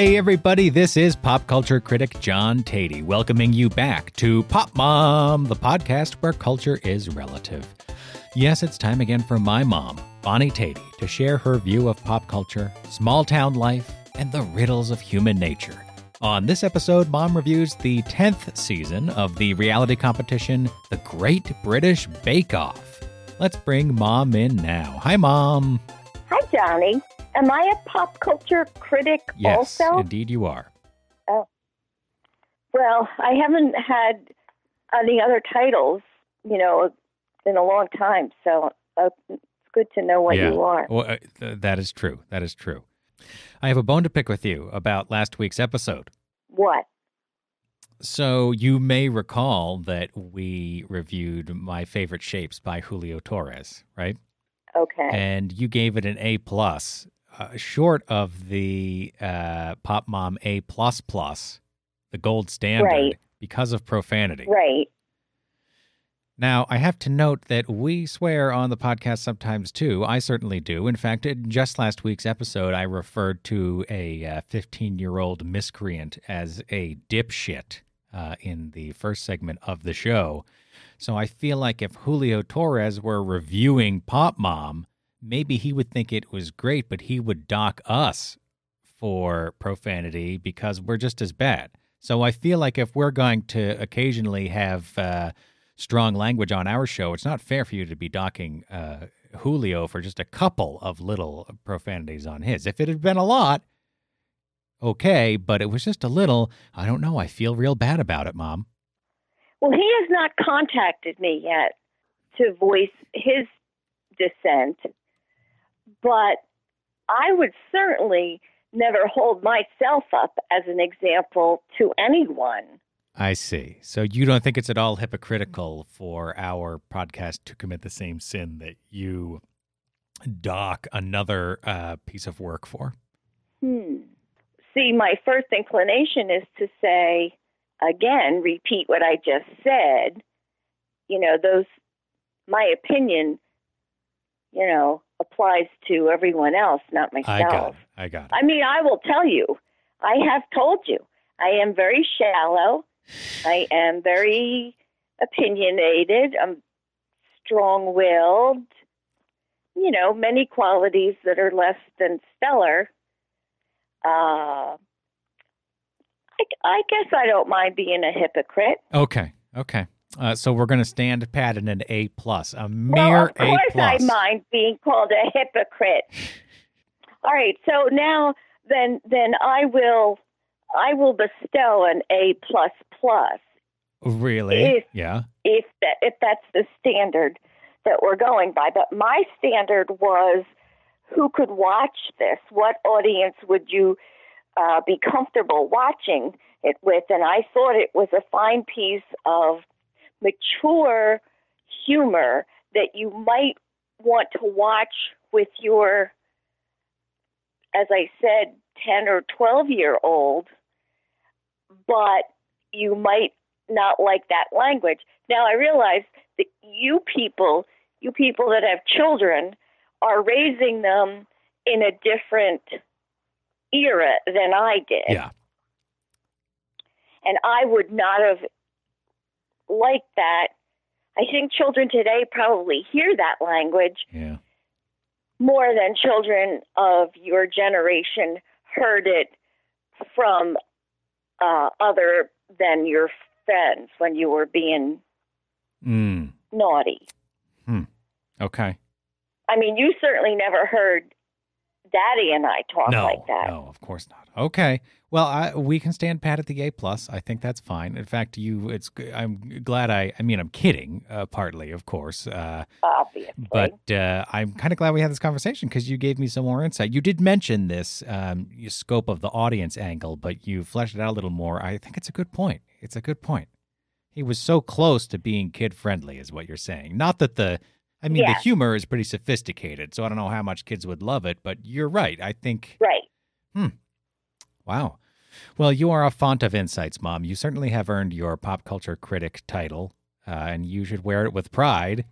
Hey, everybody, this is pop culture critic John Tatey welcoming you back to Pop Mom, the podcast where culture is relative. Yes, it's time again for my mom, Bonnie Tatey, to share her view of pop culture, small town life, and the riddles of human nature. On this episode, Mom reviews the 10th season of the reality competition, The Great British Bake Off. Let's bring Mom in now. Hi, Mom. Hi, Johnny. Am I a pop culture critic Yes, also? indeed you are. Oh. Well, I haven't had any other titles, you know, in a long time, so uh, it's good to know what Yeah. you are. Well, uh, th- that is true. That is true. I have a bone to pick with you about last week's episode. What? So you may recall that we reviewed My Favorite Shapes by Julio Torres, right? Okay. And you gave it an A plus, uh, short of the uh, Pop Mom A plus plus, the gold standard, Right. because of profanity. right. Now, I have to note that we swear on the podcast sometimes too. I certainly do. In fact, in just last week's episode, I referred to a 15 year old miscreant as a dipshit uh, in the first segment of the show. So I feel like if Julio Torres were reviewing Pop Mom, maybe he would think it was great, but he would dock us for profanity because we're just as bad. So I feel like if we're going to occasionally have uh, strong language on our show, it's not fair for you to be docking uh, Julio for just a couple of little profanities on his. If it had been a lot, okay, but it was just a little. I don't know. I feel real bad about it, Mom. Well, he has not contacted me yet to voice his dissent, but I would certainly never hold myself up as an example to anyone. I see. So you don't think it's at all hypocritical for our podcast to commit the same sin that you dock another uh, piece of work for? Hmm. See, my first inclination is to say, again, repeat what I just said. You know, those, my opinion, you know, applies to everyone else, not myself. I got it. I got it. I mean, I will tell you, I have told you, I am very shallow. I am very opinionated. I'm strong willed. You know, many qualities that are less than stellar. Uh, I, I guess I don't mind being a hypocrite. Okay. Okay. Uh, so we're going to stand pat in an A plus, a Well, mere of course A plus. I mind being called a hypocrite. All right, so now then then I will I will bestow an A plus plus Really? If- yeah. if that if that's the standard that we're going by. But my standard was who could watch this? What audience would you uh, be comfortable watching it with? And I thought it was a fine piece of mature humor that you might want to watch with your, as I said, 10 or 12 year old, but you might not like that language. Now I realize that you people, you people that have children, are raising them in a different era than I did. Yeah. And I would not have liked that. I think children today probably hear that language Yeah. more than children of your generation heard it from uh, other than your friends when you were being Mm. naughty. Okay. I mean, you certainly never heard Daddy and I talk no, like that. no, of course not. Okay. Well, I, we can stand pat at the A plus. I think that's fine. In fact, you, it's. I'm glad. I. I mean, I'm kidding. Uh, partly, of course. Uh, Obviously, but uh, I'm kind of glad we had this conversation because you gave me some more insight. You did mention this um, scope of the audience angle, but you fleshed it out a little more. I think it's a good point. It's a good point. He was so close to being kid friendly, is what you're saying. Not that the, I mean, the humor is pretty sophisticated, so I don't know how much kids would love it, but you're right. I think, right. Wow. Well, you are a font of insights, Mom. You certainly have earned your pop culture critic title, uh, and you should wear it with pride.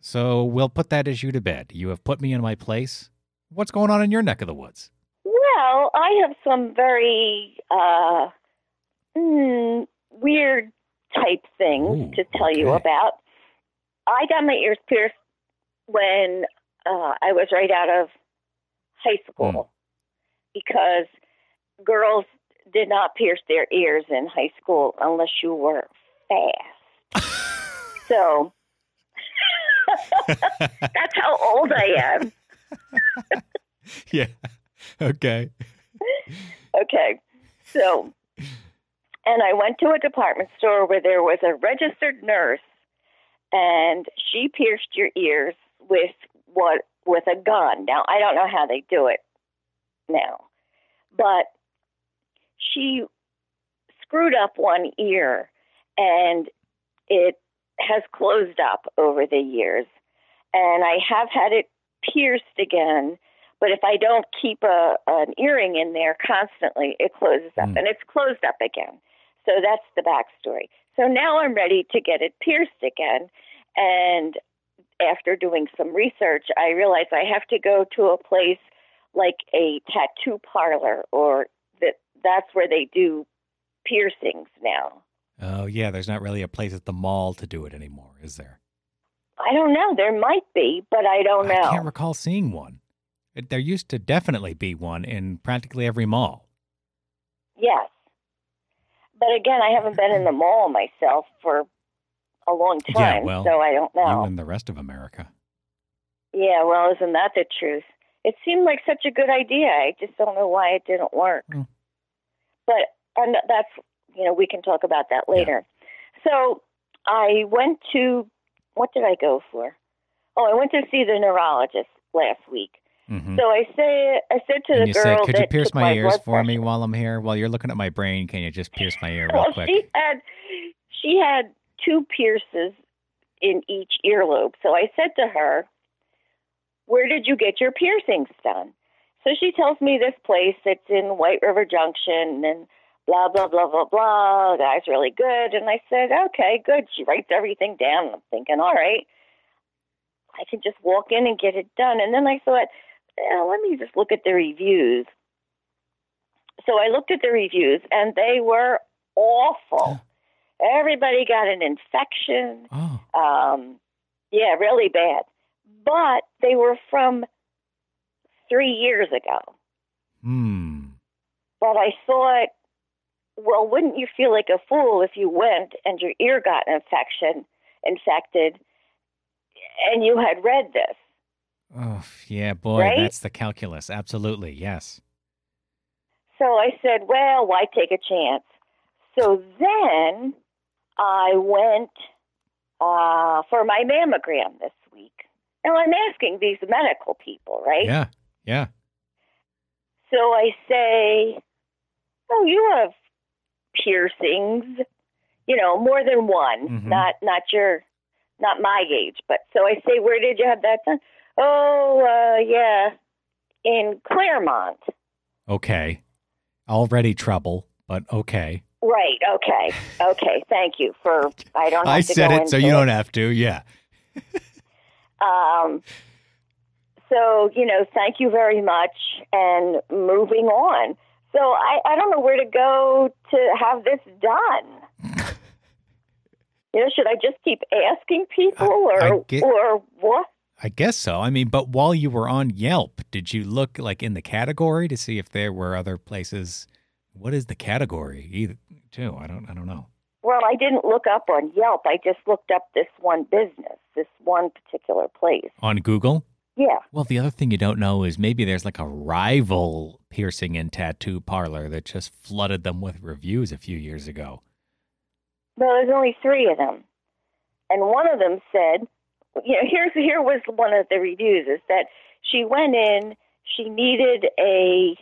So we'll put that issue to bed. You have put me in my place. What's going on in your neck of the woods? Well, I have some very uh, mm, weird type things Ooh, to tell you about. I got my ears pierced when uh, I was right out of high school Hmm. because girls did not pierce their ears in high school unless you were fast. so that's how old I am. yeah. Okay. Okay. So, and I went to a department store where there was a registered nurse, and she pierced your ears with what with a gun. Now I don't know how they do it now, but she screwed up one ear, and it has closed up over the years, and I have had it pierced again but if I don't keep a an earring in there constantly, it closes up, Mm. and it's closed up again. So that's the backstory. So now I'm ready to get it pierced again, and after doing some research, I realized I have to go to a place like a tattoo parlor, or that's where they do piercings now. Oh, yeah. There's not really a place at the mall to do it anymore, is there? I don't know. There might be, but I don't know. I can't recall seeing one. There used to definitely be one in practically every mall. Yes. But again, I haven't been in the mall myself for a long Yeah, time, well, so I don't You know. and the rest of America. Yeah, well, isn't that the truth? It seemed like such a good idea. I just don't know why it didn't work. Hmm. But and that's you know we can talk about that later. So I went to what did I go for? Oh, I went to see the neurologist last week. hmm So I say I said to and the you girl said, could you pierce took my, ears for me while I'm here? While you're looking at my brain, can you just pierce my ear real well, quick? she had she had two pierces in each earlobe. So I said to her, "Where did you get your piercings done?" So she tells me this place it's in White River Junction and blah blah blah blah blah. The guy's really good, and I said, "Okay, good." She writes everything down. I'm thinking, "All right, I can just walk in and get it done." And then I thought, eh, "Let me just look at the reviews." So I looked at the reviews, and they were awful. Everybody got an infection. Oh, Um, yeah, really bad. But they were from three years ago. hmm. But I thought, well, wouldn't you feel like a fool if you went and your ear got an infection, infected, and you had read this? Oh, yeah, boy, Right? that's the calculus. Absolutely, yes. So I said, well, why take a chance? So then I went uh, for my mammogram this week. Now I'm asking these medical people, right? Yeah, yeah. So I say, oh, you have piercings, you know, more than one, Mhm. not not your, not my age, but so I say, where did you have that done? Oh, uh, yeah, in Claremont. Okay. Already trouble, but okay. Right. Okay. Okay. Thank you for. I don't. Have I said it, so you don't have to. Yeah. Um. So you know, thank you very much, and moving on. So I I don't know where to go to have this done. you know, should I just keep asking people, or I get- or what? I guess so. I mean, but while you were on Yelp, did you look like in the category to see if there were other places? What is the category? Either too. I don't. I don't know. Well, I didn't look up on Yelp. I just looked up this one business, this one particular place. On Google. Yeah. Well, the other thing you don't know is maybe there's like a rival piercing and tattoo parlor that just flooded them with reviews a few years ago. Well, there's only three of them, and one of them said, you know, here's here was one of the reviews is that she went in, she needed a,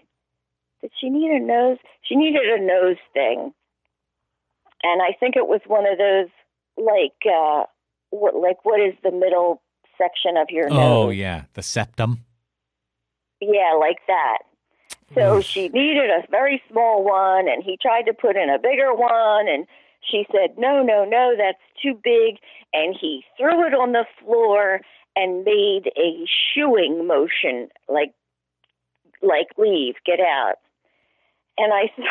did she need a nose? She needed a nose thing, and I think it was one of those like, uh, what like what is the middle section of your Oh nose? yeah, the septum. Yeah, like that. So Oof. she needed a very small one, and he tried to put in a bigger one, and she said, No, no, no, that's too big. And he threw it on the floor and made a shooing motion, like like leave, get out. And I said,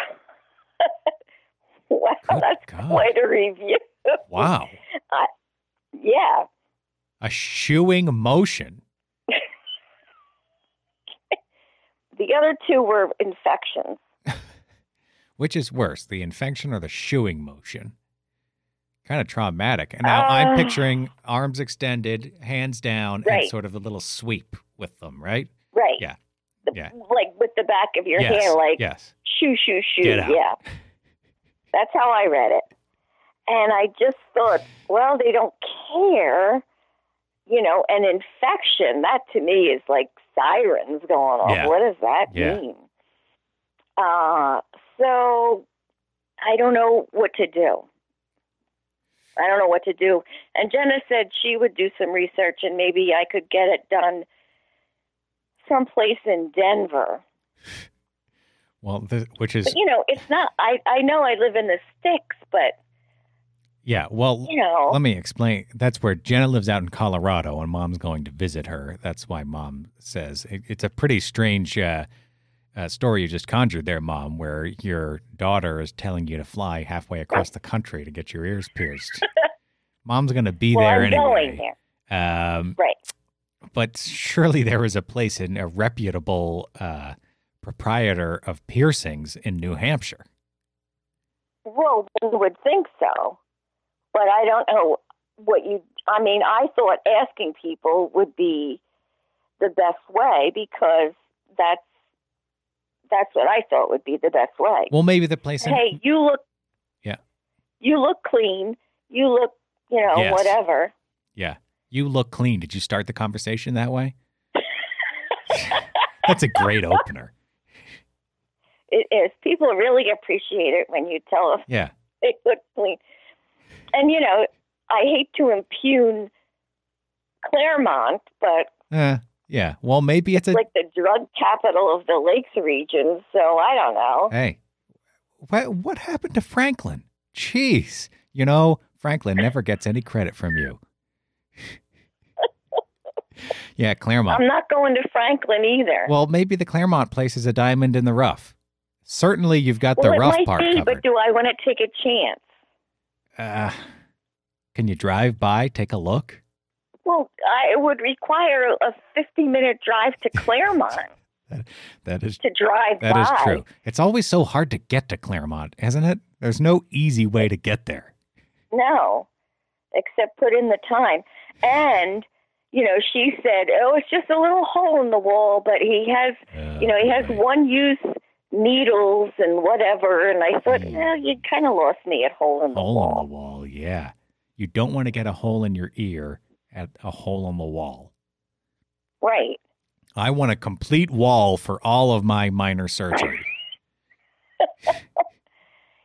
"Wow, Good that's God. quite a review." Wow. yeah, A shoeing motion. the other two were infections. Which is worse, the infection or the shoeing motion? Kind of traumatic. And now I'm Uh, picturing arms extended, hands down, and sort of a little sweep with them, right? Right. Yeah. The- Yeah. Like with the back of your yes. hand, like yes. shoo, shoo, shoo. Yeah. That's how I read it. And I just thought, well, they don't care. You know, an infection, that to me is like sirens going off. Yeah. What does that Yeah. mean? Uh, so I don't know what to do. I don't know what to do. And Jenna said she would do some research and maybe I could get it done someplace in Denver. Well, the, which is, But you know, it's not. I I know I live in the sticks, but yeah, well, you know, let me explain. That's where Jenna lives out in Colorado and mom's going to visit her. That's why mom says it, it's a pretty strange uh, uh, story you just conjured there, mom, where your daughter is telling you to fly halfway across the country to get your ears pierced. mom's going to be well, there I'm anyway. going there. Um, Right. but surely there is a place in a reputable uh, proprietor of piercings in New Hampshire. Well, one would think so, but I don't know what you. I mean, I thought asking people would be the best way because that's that's what I thought would be the best way. Well, maybe the place in hey, you look. Yeah. You look clean. You look, you know, Yes. whatever. Yeah. You look clean. Did you start the conversation that way? That's a great opener. It is. People really appreciate it when you tell them Yeah. they look clean. And you know, I hate to impugn Claremont, but Uh, yeah. Well, maybe it's a like the drug capital of the Lakes region, so I don't know. hey. What what happened to Franklin? Jeez. You know, Franklin never gets any credit from you. yeah, Claremont. I'm not going to Franklin either. Well, maybe the Claremont place is a diamond in the rough. Certainly, you've got Well, the rough part be, covered. but do I want to take a chance? Uh, can you drive by, take a look? Well, I, it would require a 50 minute drive to Claremont That is to drive that by. is true. It's always so hard to get to Claremont, isn't it? There's no easy way to get there. No, except put in the time. And, you know, she said, oh, it's just a little hole in the wall, but he has, you know, he has Uh, one use needles and whatever. And I thought, Mm. well, you kind of lost me at hole in the hole wall. in the wall. Yeah, you don't want to get a hole in your ear at a hole in the wall. Right. I want a complete wall for all of my minor surgery.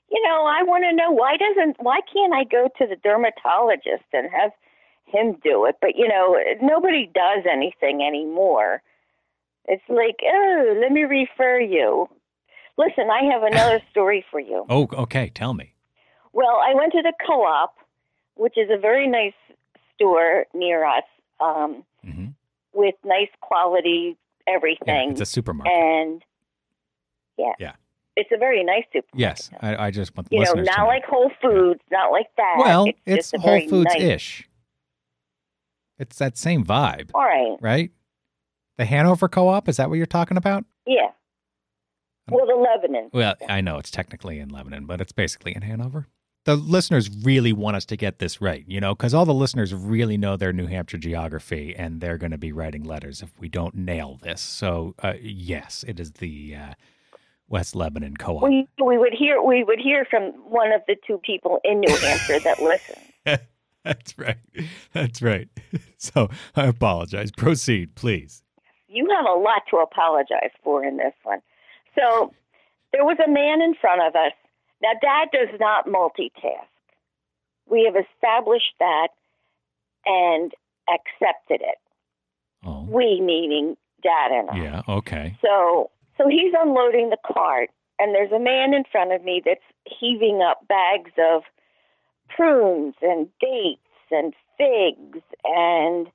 You know, I want to know why doesn't why can't I go to the dermatologist and have him do it? But you know, nobody does anything anymore. It's like, oh, let me refer you. Listen, I have another story for you. oh, okay. Tell me. Well, I went to the co-op, which is a very nice store near us, um, hmm with nice quality Yeah, everything, it's a supermarket. and yeah, Yeah. it's a very nice supermarket. yes, I, I just want the you know, not like Whole Foods, not like that. well, it's, it's Whole Foods nice- ish. It's that same vibe, All right, right? The Hanover Co-op is that what you're talking about? yeah. Well, the Lebanon. Well, I know it's technically in Lebanon, but it's basically in Hanover. The listeners really want us to get this right, you know, because all the listeners really know their New Hampshire geography and they're going to be writing letters if we don't nail this. So, uh, yes, it is the uh, West Lebanon Co op. We we would hear we would hear from one of the two people in New Hampshire that listen. That's right. That's right. So, I apologize. Proceed, please. You have a lot to apologize for in this one. So there was a man in front of us. Now, Dad does not multitask. We have established that and accepted it. Oh, We meaning Dad and I. yeah. Okay. So so he's unloading the cart and there's a man in front of me that's heaving up bags of prunes and dates and figs and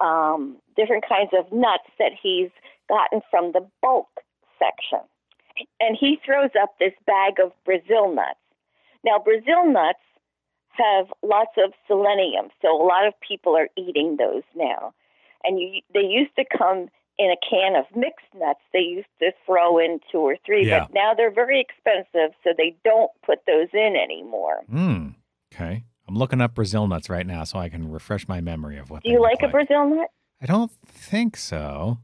um different kinds of nuts that he's gotten from the bulk section. And he throws up this bag of Brazil nuts. Now, Brazil nuts have lots of selenium, so a lot of people are eating those now. And you, they used to come in a can of mixed nuts. They used to throw in two or three, Yeah. but now they're very expensive, so they don't put those in anymore. Hmm. Okay. I'm looking up Brazil nuts right now so I can refresh my memory of what Do you look like a Brazil nut? I don't think so.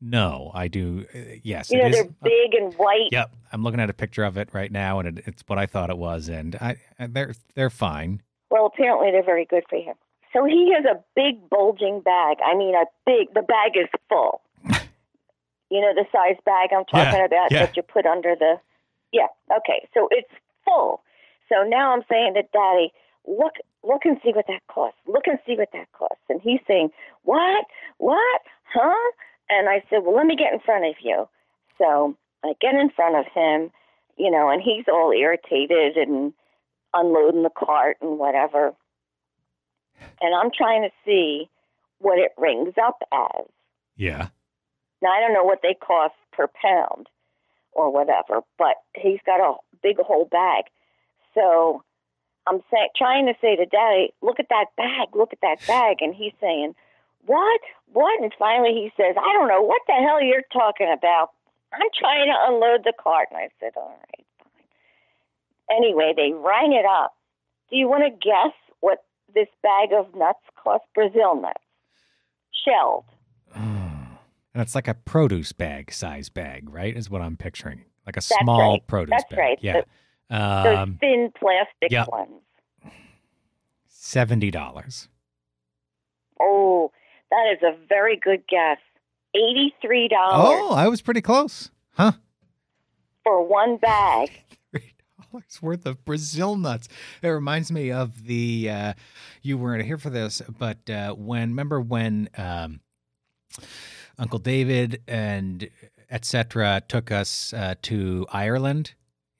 No, I do. uh, yes, You know, is. they're big and white. Yep, I'm looking at a picture of it right now, and it, it's what I thought it was, and I and they're they're fine. Well, apparently they're very good for him. So he has a big bulging bag. I mean, a big. The bag is full. you know the size bag I'm talking Yeah, about yeah. that you put under the. Yeah. Okay. So it's full. So now I'm saying to Daddy, look, look and see what that costs. Look and see what that costs. And he's saying, what, what, huh? And I said, well, let me get in front of you. So I get in front of him, you know, and he's all irritated and unloading the cart and whatever. And I'm trying to see what it rings up as. Yeah. Now I don't know what they cost per pound or whatever, but he's got a big whole bag. So I'm saying, trying to say to Daddy, look at that bag, look at that bag, and he's saying, what, what? And finally he says, I don't know what the hell you're talking about. I'm trying to unload the cart, and I said, all right, fine. Anyway, they rang it up. Do you want to guess what this bag of nuts cost? Brazil nuts, shelled. And it's like a produce bag size bag, right? Is what I'm picturing. Like a That's small right. produce That's bag. right. Yeah. Those Um, thin plastic yeah. ones. seventy dollars. Oh, that is a very good guess. Eighty-three dollars Oh, I was pretty close. Huh? for one bag. Three dollars worth of Brazil nuts. It reminds me of the uh you weren't here for this, but uh when remember when um Uncle David and etc. took us uh, to Ireland.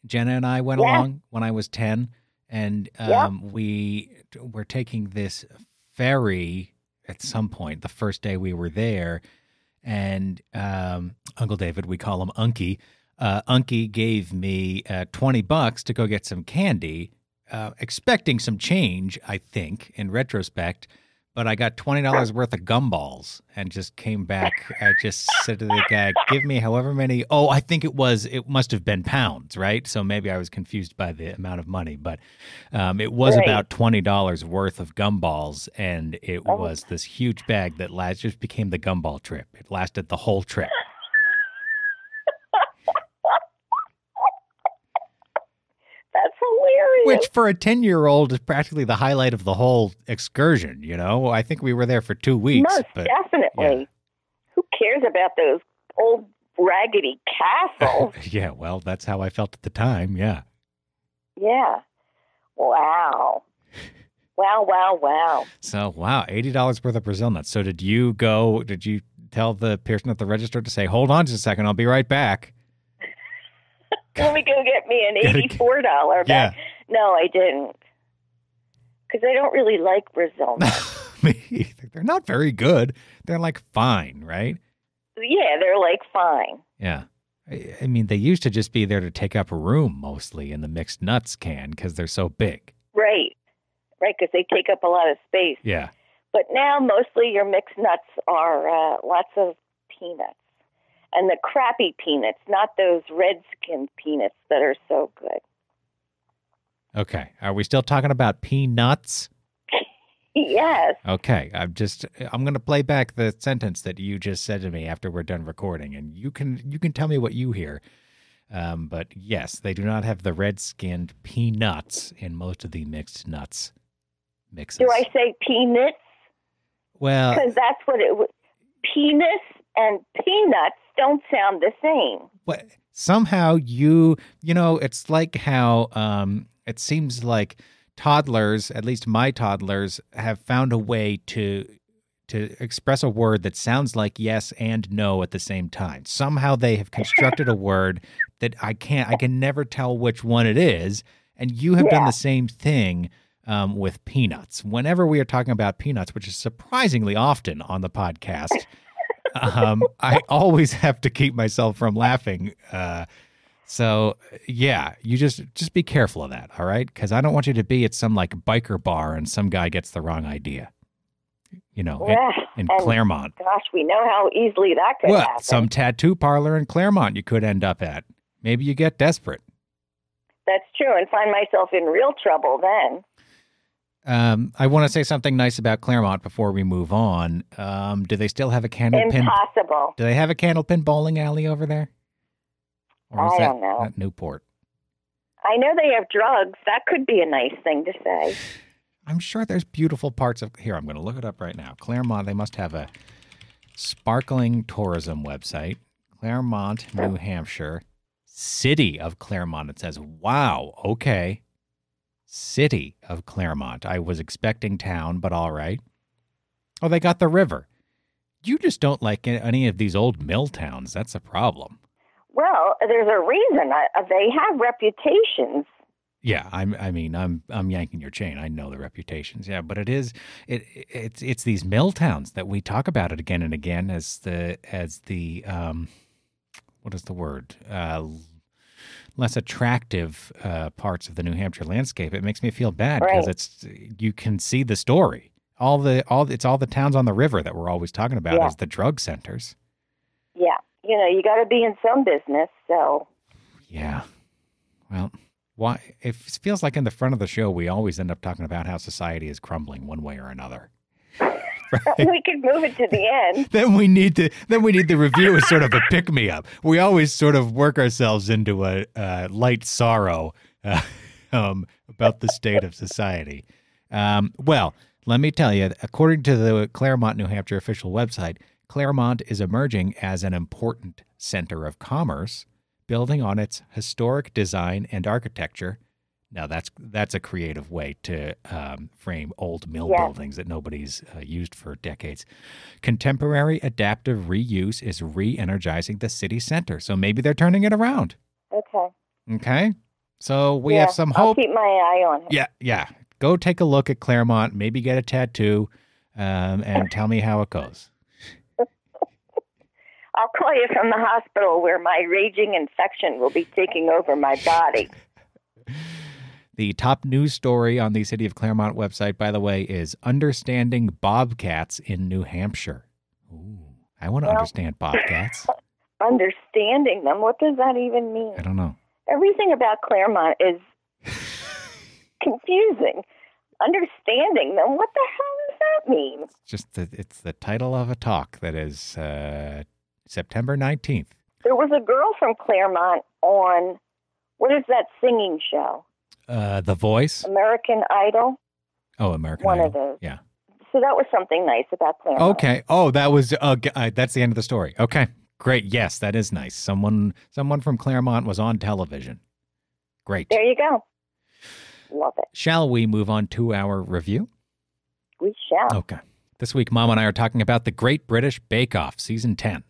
Jenna and I went Yeah. along when I was ten, and Yeah. um, we were taking this ferry at some point. The first day we were there, and um, Uncle David, we call him Unky. Uh, Unky gave me uh, twenty bucks to go get some candy, uh, expecting some change. I think, in retrospect, but I got twenty dollars worth of gumballs and just came back. I just said to the guy, "Give me however many." Oh, I think it was. It must have been pounds, right? So maybe I was confused by the amount of money, but um, it was Right. about twenty dollars worth of gumballs, and it Oh. was this huge bag that last just became the gumball trip. It lasted the whole trip. That's hilarious. Which for a 10 year old is practically the highlight of the whole excursion, you know? I think we were there for two weeks. Most but definitely. Who cares about those old raggedy castles? yeah, well, that's how I felt at the time. Yeah. yeah. Wow. Wow, wow, wow. So, wow, $80 worth of Brazil nuts. So, did you go, did you tell the person at the register to say, hold on just a second, I'll be right back? Let me go get me an eighty-four dollar Yeah. bag. No, I didn't, because I don't really like Brazil nuts. Me either. They're not very good. They're like fine, right? yeah, they're like fine. Yeah. I, I mean, they used to just be there to take up room mostly in the mixed nuts can because they're so big. Right, right, because they take up a lot of space. Yeah. But now mostly your mixed nuts are uh, lots of peanuts. And the crappy peanuts, not those red skinned peanuts that are so good. Okay. Are we still talking about peanuts? yes. Okay. I'm just I'm going to play back the sentence that you just said to me after we're done recording and you can you can tell me what you hear. Um, but yes, they do not have the red-skinned peanuts in most of the mixed nuts mixes. Do I say peanuts? well, Because that's what it was. Penis and peanuts don't sound the same. But somehow you you know it's like how um it seems like toddlers at least my toddlers have found a way to to express a word that sounds like yes and no at the same time somehow they have constructed a word that i can't i can never tell which one it is and you have done the same thing um, with peanuts whenever we are talking about peanuts which is surprisingly often on the podcast um, I always have to keep myself from laughing. Uh, so yeah, you just just be careful of that, all right? Because I don't want you to be at some like biker bar and some guy gets the wrong idea. You know, in- Yeah, in, and Claremont. Gosh, we know how easily that could Well, happen. some tattoo parlor in Claremont you could end up at. Maybe you get desperate. That's true, and find myself in real trouble then. Um, I want to say something nice about Claremont before we move on. Um, do they still have a candlepin? Impossible. Do they have a candlepin bowling alley over there? Or is I don't know. that Newport? I know they have drugs. That could be a nice thing to say. I'm sure there's beautiful parts of here. I'm going to look it up right now. Claremont. They must have a sparkling tourism website. Claremont, oh. New Hampshire, city of Claremont. It says, "Wow, okay." City of Claremont. I was expecting town, but all right. Oh, they got the river. You just don't like any of these old mill towns. That's a problem. Well, there's a reason. Uh, They have reputations. Yeah, I'm. I mean, I'm. I'm yanking your chain. I know the reputations. Yeah, but it is. It. It's. It's these mill towns that we talk about it again and again as the as the um, what is the word? Uh, less attractive uh, parts of the New Hampshire landscape. It makes me feel bad because Right. it's you can see the story. All the all it's all the towns on the river that we're always talking about Yeah. as the drug centers. Yeah, you know, you got to be in some business. So Yeah. Well, why? It feels like in the front of the show we always end up talking about how society is crumbling one way or another. we could move it to the end. Then we need to. Then we need the review as sort of a pick me up. We always sort of work ourselves into a uh, light sorrow uh, um, about the state of society. Um, well, let me tell you, according to the Claremont, New Hampshire official website, Claremont is emerging as an important center of commerce, building on its historic design and architecture. Now that's that's a creative way to um, frame old mill Yeah. buildings that nobody's uh, used for decades. Contemporary adaptive reuse is re-energizing the city center, so maybe they're turning it around. Okay. Okay, so we yeah, have some hope. I'll keep my eye on it. Yeah, yeah. Go take a look at Claremont. Maybe get a tattoo, um, and tell me how it goes. I'll call you from the hospital where my raging infection will be taking over my body. The top news story on the City of Claremont website, by the way, is understanding bobcats in New Hampshire. Ooh, I want to Well- understand bobcats. Understanding them, what does that even mean? I don't know. Everything about Claremont is confusing. Understanding them, what the hell does that mean? It's just the, it's the title of a talk that is uh, September nineteenth. There was a girl from Claremont on what is that singing show? Uh, the Voice. American Idol. Oh, American Idol. One Idol. of those. Yeah. So that was something nice about Claremont. Okay. Oh, that was uh, uh, that's the end of the story. Okay. Great. Yes, that is nice. Someone someone from Claremont was on television. Great. There you go. Love it. Shall we move on to our review? We shall. Okay. This week, Mom and I are talking about the Great British Bake Off, Season 10.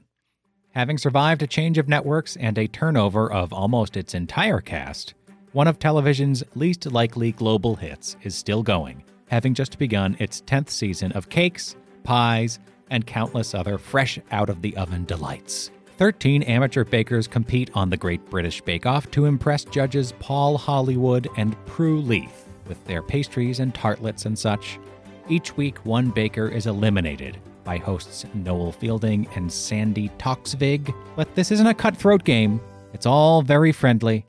Having survived a change of networks and a turnover of almost its entire cast, one of television's least likely global hits is still going, having just begun its 10th season of cakes, pies, and countless other fresh out of the oven delights. 13 amateur bakers compete on the Great British Bake Off to impress judges Paul Hollywood and Prue Leith with their pastries and tartlets and such. Each week, one baker is eliminated by hosts Noel Fielding and Sandi Toksvig. But this isn't a cutthroat game, it's all very friendly.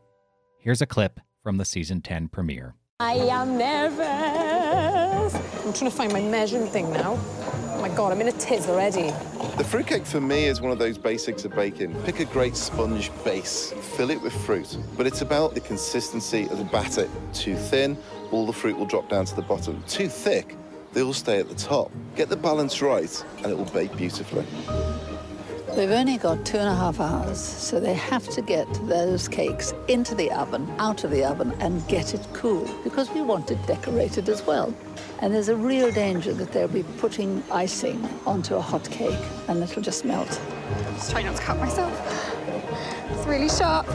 Here's a clip from the season 10 premiere. I am nervous. I'm trying to find my measuring thing now. Oh my god, I'm in a tiz already. The fruitcake for me is one of those basics of baking. Pick a great sponge base, fill it with fruit, but it's about the consistency of the batter. Too thin, all the fruit will drop down to the bottom. Too thick, they all stay at the top. Get the balance right, and it will bake beautifully. They've only got two and a half hours, so they have to get those cakes into the oven, out of the oven, and get it cool because we want it decorated as well. And there's a real danger that they'll be putting icing onto a hot cake and it'll just melt. Just trying not to cut myself. It's really sharp.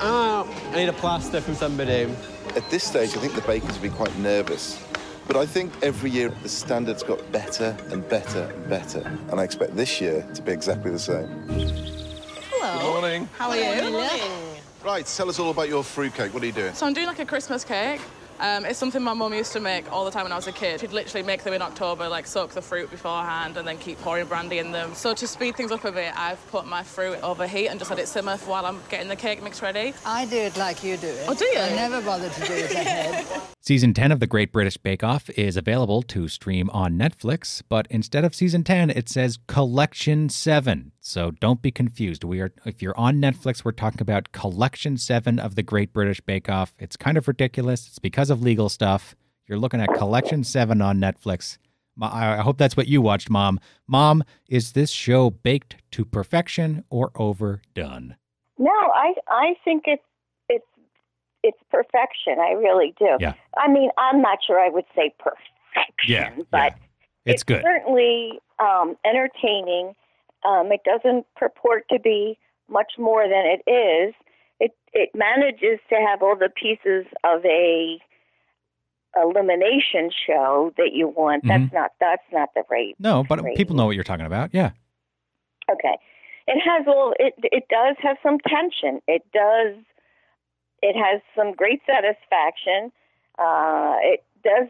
Oh, I need a plaster from somebody. At this stage, I think the bakers will be quite nervous But I think every year the standards got better and better and better. And I expect this year to be exactly the same. Hello. Good morning. How are you? Good morning. Right, tell us all about your fruitcake. What are you doing? So I'm doing like a Christmas cake. Um, it's something my mum used to make all the time when I was a kid. She'd literally make them in October, like soak the fruit beforehand and then keep pouring brandy in them. So to speed things up a bit, I've put my fruit over heat and just let it simmer while I'm getting the cake mix ready. I do it like you do it. Oh, do you? I never bother to do it ahead. Season 10 of The Great British Bake Off is available to stream on Netflix, but instead of season 10, it says Collection 7. So don't be confused. We are if you're on Netflix, we're talking about Collection 7 of The Great British Bake Off. It's kind of ridiculous. It's because of legal stuff. You're looking at Collection 7 on Netflix. I hope that's what you watched, Mom. Mom, is this show baked to perfection or overdone? No, I I think it's it's perfection. I really do. Yeah. I mean, I'm not sure I would say perfection, Yeah, but It's good. certainly um, entertaining. Um, it doesn't purport to be much more than it is. It it manages to have all the pieces of a elimination show that you want. Mhm. That's not that's not the right No, but Right. people know what you're talking about. Yeah. Okay. It has all it it does have some tension. It does it has some great satisfaction. Uh, it does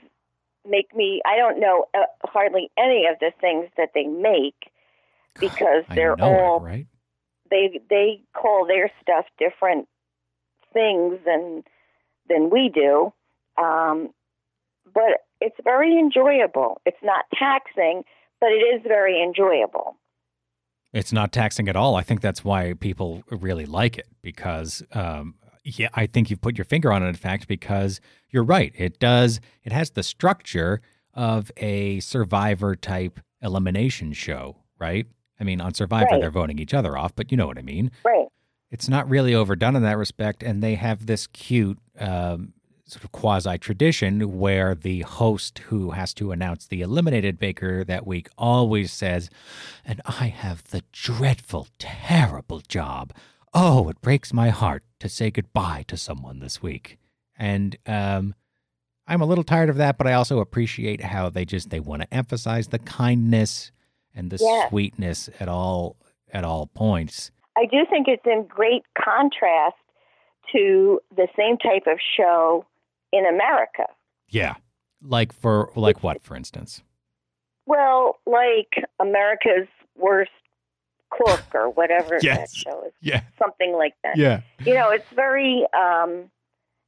make me I don't know uh, hardly any of the things that they make because I they're know it, all right? they they call their stuff different things than than we do. Um, but it's very enjoyable. It's not taxing, but it is very enjoyable. It's not taxing at all. I think that's why people really like it because, um, yeah, I think you've put your finger on it. In fact, because you're right, it does. It has the structure of a Survivor type elimination show, right? I mean, on Survivor, Right. they're voting each other off, but you know what I mean. Right. It's not really overdone in that respect, and they have this cute um, sort of quasi tradition where the host who has to announce the eliminated baker that week always says, And I have the dreadful, terrible job. Oh, it breaks my heart to say goodbye to someone this week. And um, I'm a little tired of that, but I also appreciate how they just they want to emphasize the kindness and the Yes. sweetness at all at all points. I do think it's in great contrast to the same type of show in America. Yeah. Like for like what, for instance? Well, like America's Worst Cook or whatever that Yes. show is, Yeah. something like that. Yeah. You know, it's very, um,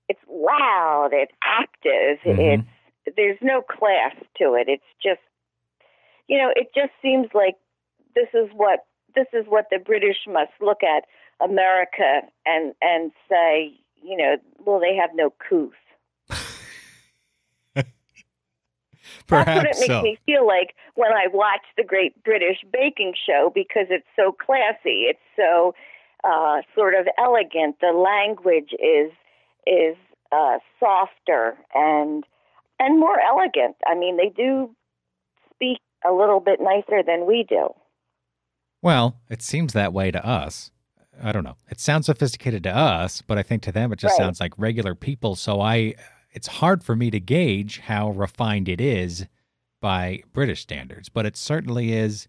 it's loud, it's active, Mhm. it's there's no class to it. It's just, you know, it just seems like this is what this is what the British must look at America and and say, you know, well, they have no couth. That's what it makes so. me feel like when I watch the Great British Baking Show because it's so classy. It's so uh, sort of elegant. The language is is uh, softer and and more elegant. I mean, they do speak a little bit nicer than we do. Well, it seems that way to us. I don't know. It sounds sophisticated to us, but I think to them it just Right. sounds like regular people. So I it's hard for me to gauge how refined it is by British standards, but it certainly is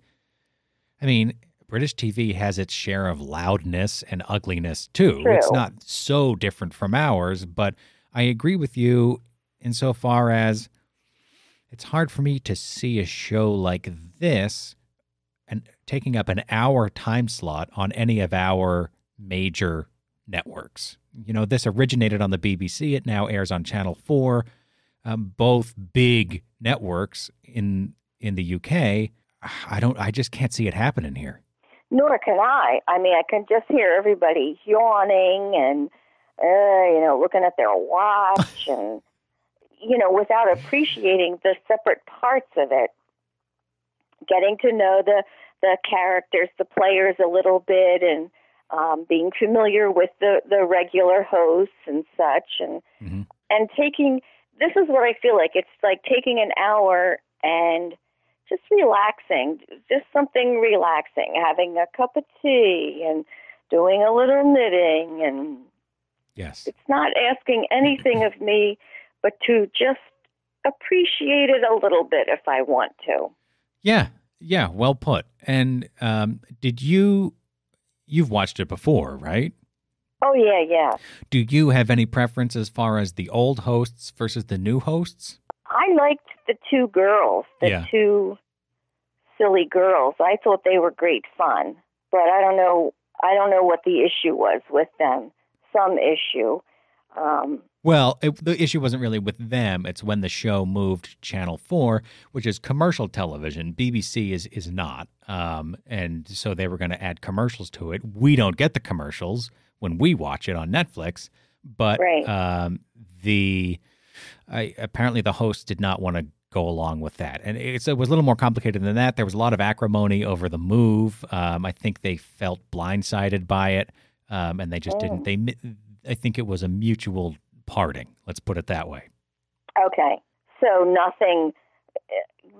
I mean, British TV has its share of loudness and ugliness too. It's not so different from ours, but I agree with you insofar as it's hard for me to see a show like this and taking up an hour time slot on any of our major networks. You know, this originated on the BBC. It now airs on Channel Four, um, both big networks in in the UK. I don't. I just can't see it happening here. Nor can I. I mean, I can just hear everybody yawning and, uh, you know, looking at their watch and, you know, without appreciating the separate parts of it. Getting to know the the characters, the players a little bit, and um, being familiar with the the regular hosts and such, and Mhm. and taking. This is what I feel like. It's like taking an hour and just relaxing, just something relaxing, having a cup of tea and doing a little knitting. And Yes. it's not asking anything of me but to just appreciate it a little bit if I want to. Yeah, yeah, well put. And um, did you? You've watched it before, right? Oh yeah, yeah. Do you have any preference as far as the old hosts versus the new hosts? I liked the two girls, the Yeah. two silly girls. I thought they were great fun, but I don't know. I don't know what the issue was with them. Some issue. Um, Well, it, the issue wasn't really with them. It's when the show moved to Channel Four, which is commercial television. BBC is is not, um, and so they were going to add commercials to it. We don't get the commercials when we watch it on Netflix, but Right. um, the I, apparently the host did not want to go along with that, and it's, it was a little more complicated than that. There was a lot of acrimony over the move. Um, I think they felt blindsided by it, um, and they just didn't. They, I think it was a mutual parting. Let's put it that way. Okay. So nothing,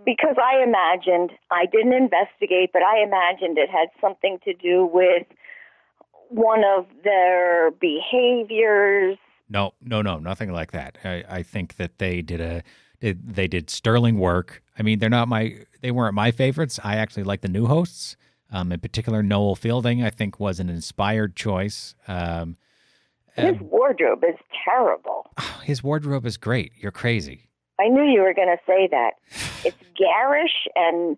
because I imagined, I didn't investigate, but I imagined it had something to do with one of their behaviors. No, no, no, nothing like that. I, I think that they did a they did sterling work. I mean, they're not my they weren't my favorites. I actually like the new hosts. Um, in particular, Noel Fielding, I think, was an inspired choice. Um, His wardrobe is terrible. his wardrobe is great. You're crazy. I knew you were going to say that. It's garish and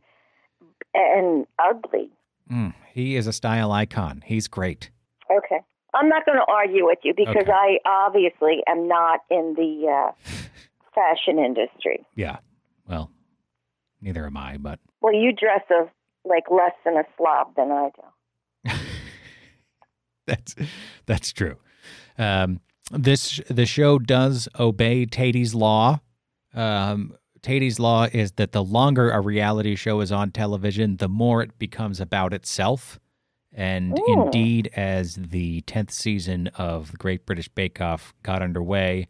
and ugly. Mm, he is a style icon. He's great. Okay. I'm not going to argue with you because Okay. I obviously am not in the uh, fashion industry. Yeah. Well, neither am I, but Well, you dress a, like less than a slob than I do. that's that's true. Um, this the show does obey Tatey's law. Um, Tatey's law is that the longer a reality show is on television, the more it becomes about itself. And Ooh. indeed, as the tenth season of the Great British Bake Off got underway,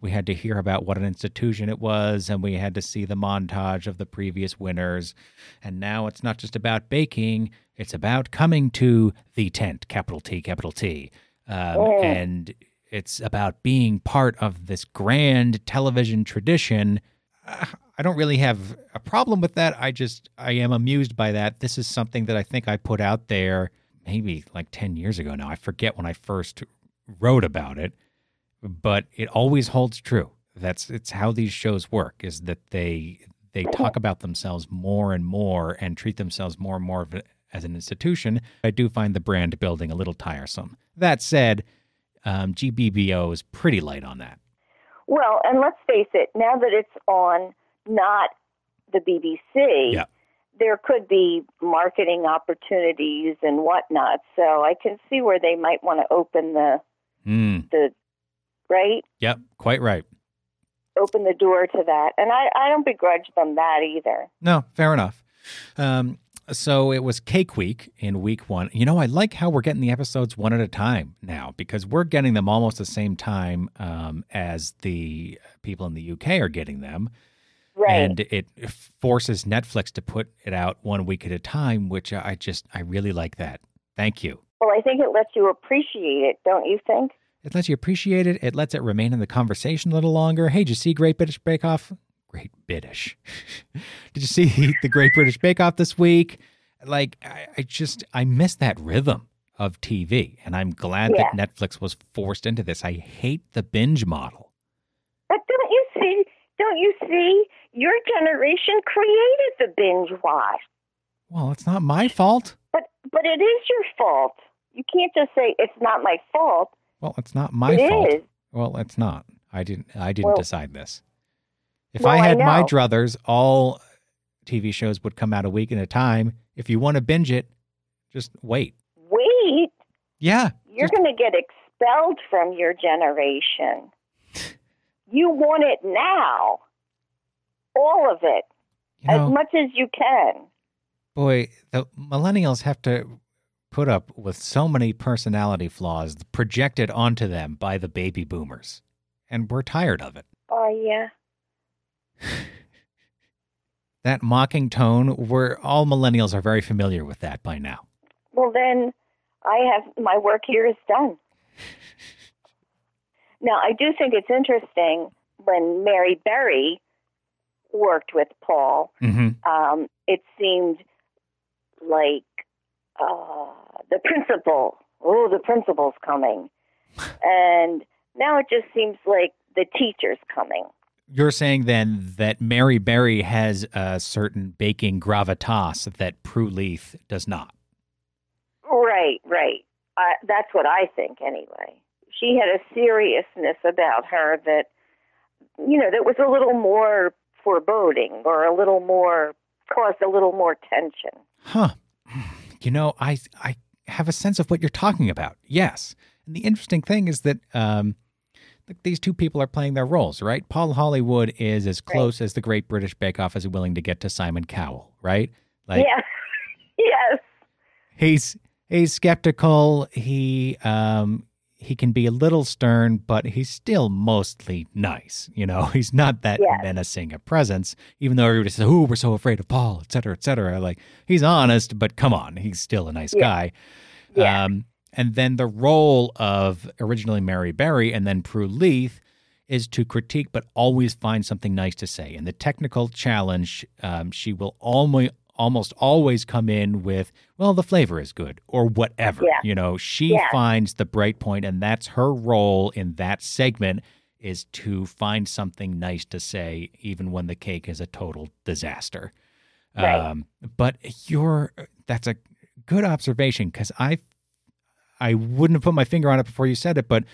we had to hear about what an institution it was, and we had to see the montage of the previous winners. And now it's not just about baking; it's about coming to the tent, capital T, capital T, um, and it's about being part of this grand television tradition. I don't really have a problem with that. I just I am amused by that. This is something that I think I put out there maybe like 10 years ago now. I forget when I first wrote about it, but it always holds true. That's it's how these shows work is that they they talk about themselves more and more and treat themselves more and more of as an institution. I do find the brand building a little tiresome. That said, um, GBBO is pretty light on that. Well, and let's face it, now that it's on not the BBC, Yeah. there could be marketing opportunities and whatnot. So I can see where they might want to open the Mm, the right, yep, quite right. open the door to that. And I I don't begrudge them that either. No, fair enough. Um, so it was Cake Week in week one. You know, I like how we're getting the episodes one at a time now because we're getting them almost the same time um, as the people in the UK are getting them. Right. And it forces Netflix to put it out one week at a time, which I just, I really like that. Thank you. well, I think it lets you appreciate it, don't you think? It lets you appreciate it. It lets it remain in the conversation a little longer. Hey, did you see Great British Bake Off? Great British. did you see the Great British Bake Off this week? Like, I, I just, I miss that rhythm of TV. And I'm glad that Netflix was forced into this. I hate the binge model. But don't you see? Don't you see? Your generation created the binge watch. Well, it's not my fault. But but it is your fault. You can't just say it's not my fault. Well, it's not my It fault. is. Well, it's not. I didn't. I didn't Well- decide this. If Well, I I had my druthers, all TV shows would come out a week at a time. If you want to binge it, just wait. Wait, Yeah, you're just- going to get expelled from your generation. You want it now. All of it. you know, as much as you can. boy, the millennials have to put up with so many personality flaws projected onto them by the baby boomers, and we're tired of it. Oh, yeah. That mocking tone, we're all millennials are very familiar with that by now. Well, then I have my work here is done. Now, I do think it's interesting when Mary Berry worked with Paul, hmm um, it seemed like uh, the principal. Oh, the principal's coming, and now it just seems like the teacher's coming. You're saying then that Mary Berry has a certain baking gravitas that Prue Leith does not. Right, right. Uh, that's what I think, anyway. She had a seriousness about her that, you know, that was a little more foreboding or a little more caused a little more tension. Huh. You know, I I have a sense of what you're talking about. Yes. And the interesting thing is that um these two people are playing their roles, right? Paul Hollywood is as close as the Great British Bake Off is willing to get to Simon Cowell, right? Like yeah. yes. he's he's skeptical. He um he can be a little stern, but he's still mostly nice. You know, he's not that Yes. menacing a presence, even though everybody says, "Oh, we're so afraid of Paul," et cetera, et cetera. Like he's honest, but come on, he's still a nice Yeah. guy. Yeah. Um, and then the role of originally Mary Berry and then Prue Leith is to critique, but always find something nice to say. And the technical challenge, um, she will almost almost always come in with, "Well, the flavor is good," or whatever. Yeah. You know, she Yeah. finds the bright point, and that's her role in that segment is to find something nice to say, even when the cake is a total disaster. Right. Um, but you're that's a good observation because I I wouldn't have put my finger on it before you said it, but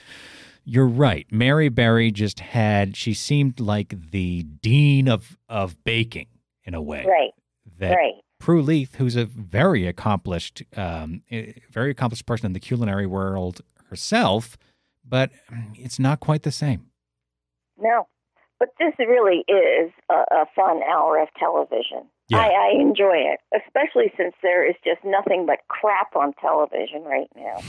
you're right. Mary Berry just had she seemed like the dean of of baking in a way. Right. That Right. Prue Leith, who's a very accomplished, um, eh, very accomplished person in the culinary world herself, but it's not quite the same. No. But this really is a, a fun hour of television. Yeah. I, I enjoy it, especially since there is just nothing but crap on television right now.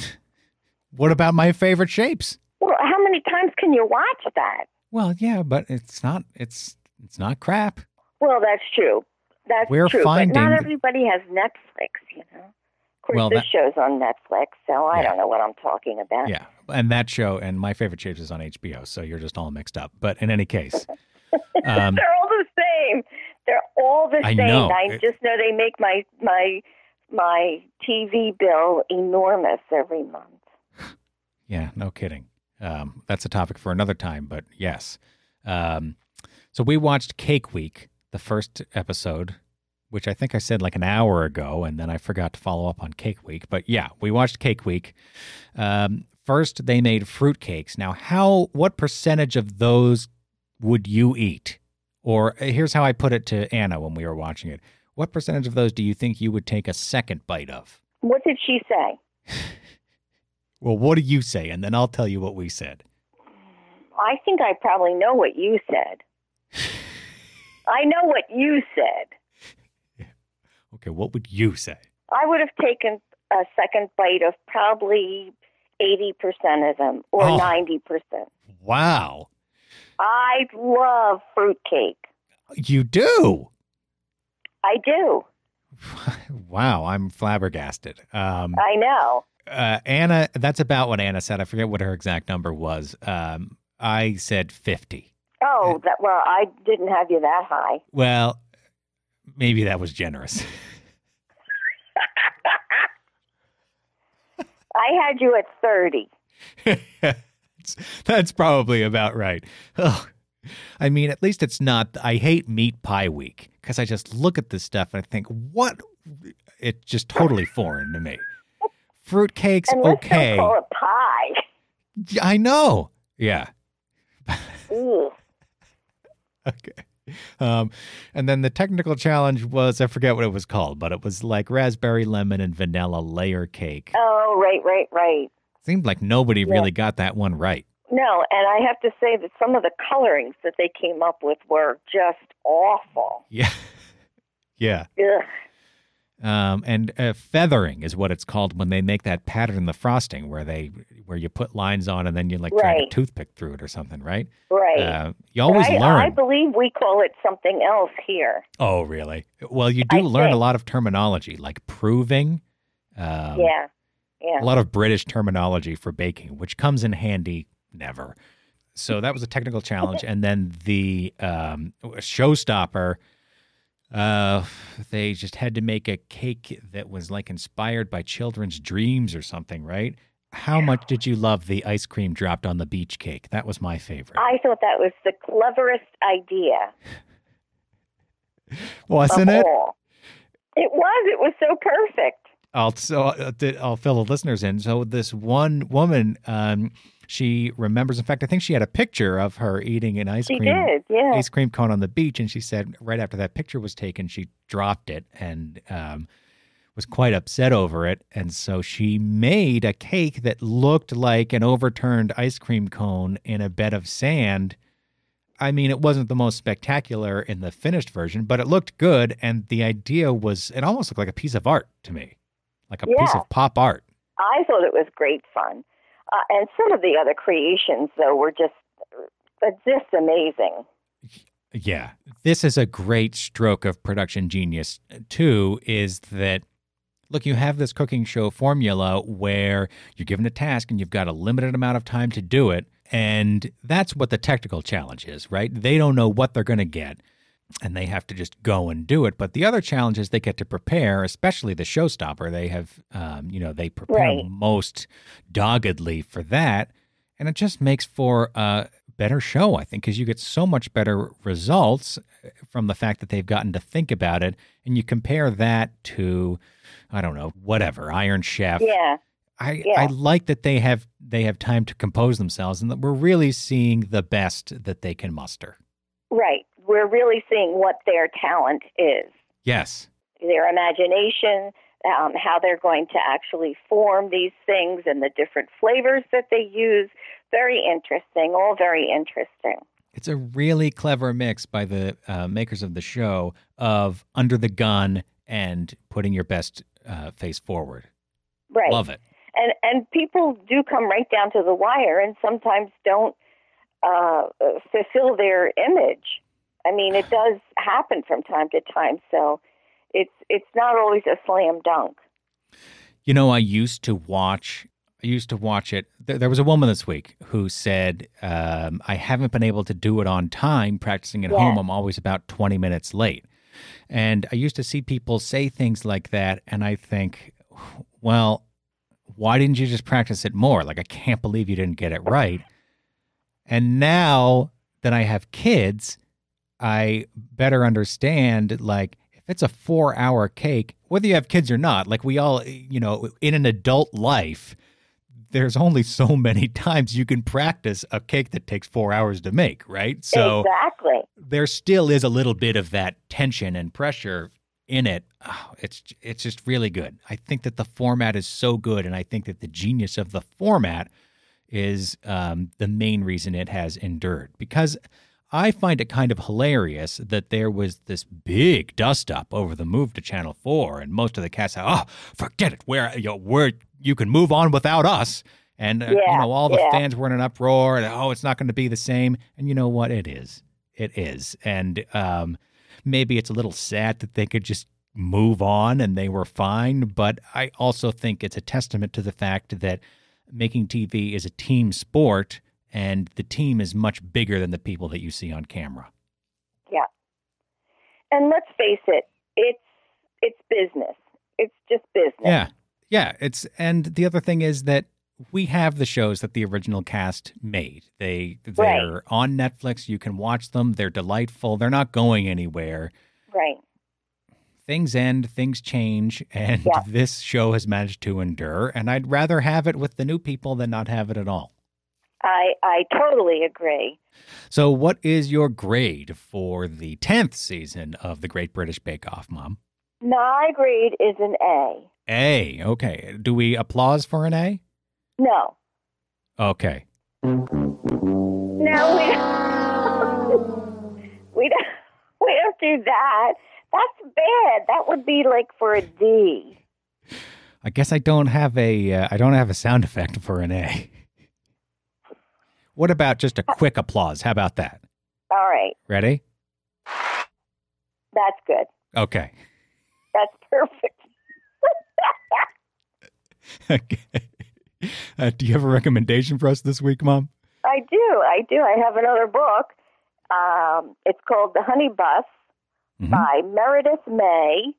What about my favorite shapes? Well, how many times can you watch that? Well, yeah, but it's not. It's it's not crap. Well, that's true. That's We're true. finding- But not everybody has Netflix, you know. Course, Well, this that- show's on Netflix, so I Yeah. don't know what I'm talking about. Yeah, and that show and my favorite shapes is on HBO, so you're just all mixed up. But in any case, um, They're all the same. They're all the I same. know. I It- just know they make my my my TV bill enormous every month. yeah, no kidding. Um, that's a topic for another time, but yes. Um, so we watched Cake Week, the first episode, which I think I said like an hour ago, and then I forgot to follow up on Cake Week. But yeah, we watched Cake Week. Um, first, they made fruit cakes. Now, how? What percentage of those would you eat? Or uh, here's how I put it to Anna when we were watching it. What percentage of those do you think you would take a second bite of? What did she say? Well, what do you say? And then I'll tell you what we said. I think I probably know what you said. I know what you said. Okay, what would you say? I would have taken a second bite of probably 80% of them or Oh. 90%. Wow. I love fruitcake. You do? I do. wow, I'm flabbergasted. Um, I know. uh, Anna, that's about what Anna said. I forget what her exact number was. Um, I said 50. Oh, that well, I didn't have you that high. Well, maybe that was generous. I had you at 30. that's, probably about right. I mean, at least it's not. I hate meat pie week because I just look at this stuff and I think, what? It's just totally foreign to me. Fruitcakes, And okay. call it pie. I know. Yeah. Ooh. Okay. Um, and then the technical challenge was I forget what it was called, but it was like raspberry, lemon, and vanilla layer cake. Oh, right, right, right. Seemed like nobody Yeah. really got that one right. No, and I have to say that some of the colorings that they came up with were just awful. Yeah. yeah. Ugh. Um, and uh, feathering is what it's called when they make that pattern in the frosting where they where you put lines on and then you like drag a Right. toothpick through it or something, right? Right. Uh, you always I, learn. I believe we call it something else here. oh, really? Well, you do I learn a lot of terminology like proving. Um, yeah. Yeah. a lot of British terminology for baking, which comes in handy never. so that was a technical challenge, and then the um, showstopper. Uh, they just had to make a cake that was like inspired by children's dreams or something, right? How much did you love the ice cream dropped on the beach cake? That was my favorite. I thought that was the cleverest idea. Wasn't it? all. It was. It was so perfect. I'll so uh, I'll fill the listeners in. So this one woman, um, she remembers. In fact, I think she had a picture of her eating an ice She cream did, yeah. ice cream cone on the beach, and she said right after that picture was taken, she dropped it and um, was quite upset over it. And so she made a cake that looked like an overturned ice cream cone in a bed of sand. I mean, it wasn't the most spectacular in the finished version, but it looked good. And the idea was, it almost looked like a piece of art to me, like a piece of pop art. I thought it was great fun. Uh, and some of the other creations, though, were just uh, just amazing. Yeah. This is a great stroke of production genius, too, is that look, you have this cooking show formula where you're given a task and you've got a limited amount of time to do it. And that's what the technical challenge is, right? They don't know what they're going to get and they have to just go and do it. But the other challenge is they get to prepare, especially the showstopper. They have, um, you know, they prepare Right. most doggedly for that. And it just makes for a better show, I think, because you get so much better results uh, from the fact that they've gotten to think about it. And you compare that to, I don't know, whatever, Iron Chef. Yeah. I, Yeah. I like that they have they have time to compose themselves and that we're really seeing the best that they can muster. Right. We're really seeing what their talent is, Yes. their imagination, um, how they're going to actually form these things, and the different flavors that they use. Very interesting. All very interesting. It's a really clever mix by the uh, makers of the show of under the gun and putting your best uh, face forward. Right. Love it. and and people do come right down to the wire and sometimes don't uh, fulfill their image. I mean, it does happen from time to time, so it's it's not always a slam dunk. You know, I used to watch. I used to watch it. There, there was a woman this week who said, um, "I haven't been able to do it on time. Practicing at Yeah. home, I'm always about 20 minutes late." And I used to see people say things like that, and I think, "Well, why didn't you just practice it more? Like, I can't believe you didn't get it right." And now that I have kids, I better understand like if it's a four hour cake, whether you have kids or not, like we all, you know, in an adult life, there's only so many times you can practice a cake that takes four hours to make, right? So exactly. there still is a little bit of that tension and pressure in it. Oh, it's it's just really good. I think that the format is so good, and I think that the genius of the format is um, the main reason it has endured. Because I find it kind of hilarious that there was this big dust up over the move to Channel Four, and most of the cast said, "Oh, forget it. Where you know, where you can move on without us." And uh, you know, all the yeah. fans were in an uproar. And, oh, it's not going to be the same. And you know what? It is. It is. And um, maybe it's a little sad that they could just move on and they were fine. But I also think it's a testament to the fact that making TV is a team sport and the team is much bigger than the people that you see on camera. Yeah. And let's face it, it's it's business. It's just business. Yeah. Yeah. It's and the other thing is that we have the shows that the original cast made. They they're on Netflix. You can watch them. They're delightful. They're not going anywhere. Right. Things end, things change, and Yeah. this show has managed to endure. And I'd rather have it with the new people than not have it at all. I I totally agree. So, what is your grade for the 10th season of The Great British Bake Off, Mom? My grade is an A. A. Okay. Do we applause for an A? No. Okay. No, we we don't we don't do that. That's bad. That would be like for a D. I guess I don't have a uh, I don't have a sound effect for an A. What about just a quick applause? How about that? All right. Ready? That's good. Okay. That's perfect. okay. Uh, do you have a recommendation for us this week, Mom? I do. I do. I have another book. Um, it's called The Honey Bus Mhm. by Meredith May,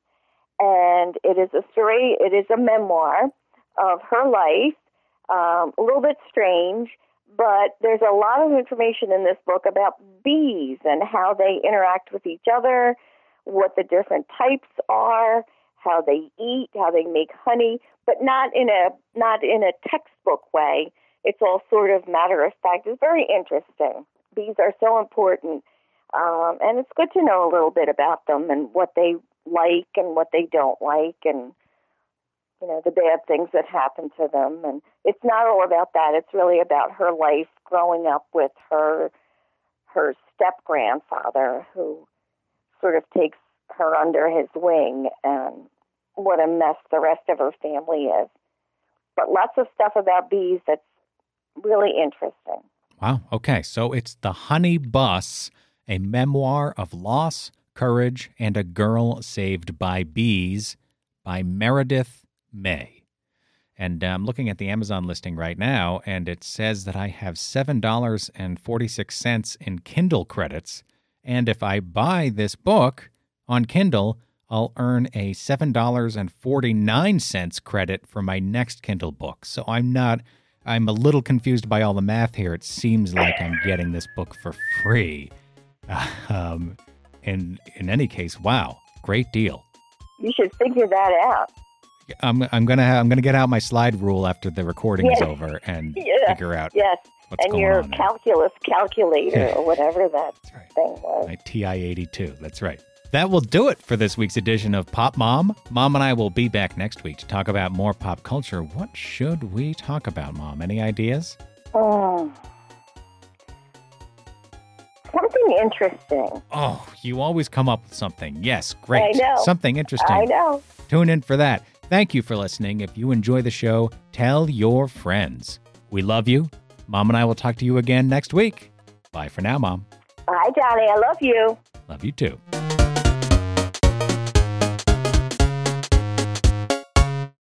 and it is a story. It is a memoir of her life. Um, a little bit strange, but there's a lot of information in this book about bees and how they interact with each other, what the different types are, how they eat, how they make honey, but not in a not in a textbook way. It's all sort of matter of fact. It's very interesting. Bees are so important, um, and it's good to know a little bit about them and what they like and what they don't like, and you know the bad things that happen to them. And it's not all about that. It's really about her life growing up with her her step grandfather, who sort of takes her under his wing, and what a mess the rest of her family is. But lots of stuff about bees that's really interesting. Wow. Okay. So it's The Honey Bus, a memoir of loss, courage, and a girl saved by bees by Meredith May. And I'm looking at the Amazon listing right now, and it says that I have $7.46 in Kindle credits. And if I buy this book on Kindle, I'll earn a $7.49 credit for my next Kindle book. So I'm not, I'm a little confused by all the math here. It seems like I'm getting this book for free. Um, and in any case, wow, great deal. You should figure that out. I'm, I'm gonna ha- I'm gonna get out my slide rule after the recording is over and Yeah. figure out Yes, and your on. there. calculus calculator or whatever that That's right. thing was. My TI 82. That's right. That will do it for this week's edition of Pop Mom. Mom and I will be back next week to talk about more pop culture. What should we talk about, Mom? Any ideas? Oh. Something interesting. Oh, you always come up with something. Yes, great. I know. Something interesting. I know. Tune in for that. Thank you for listening. If you enjoy the show, tell your friends. We love you. Mom and I will talk to you again next week. Bye for now, Mom. Bye, Johnny. I love you. Love you too.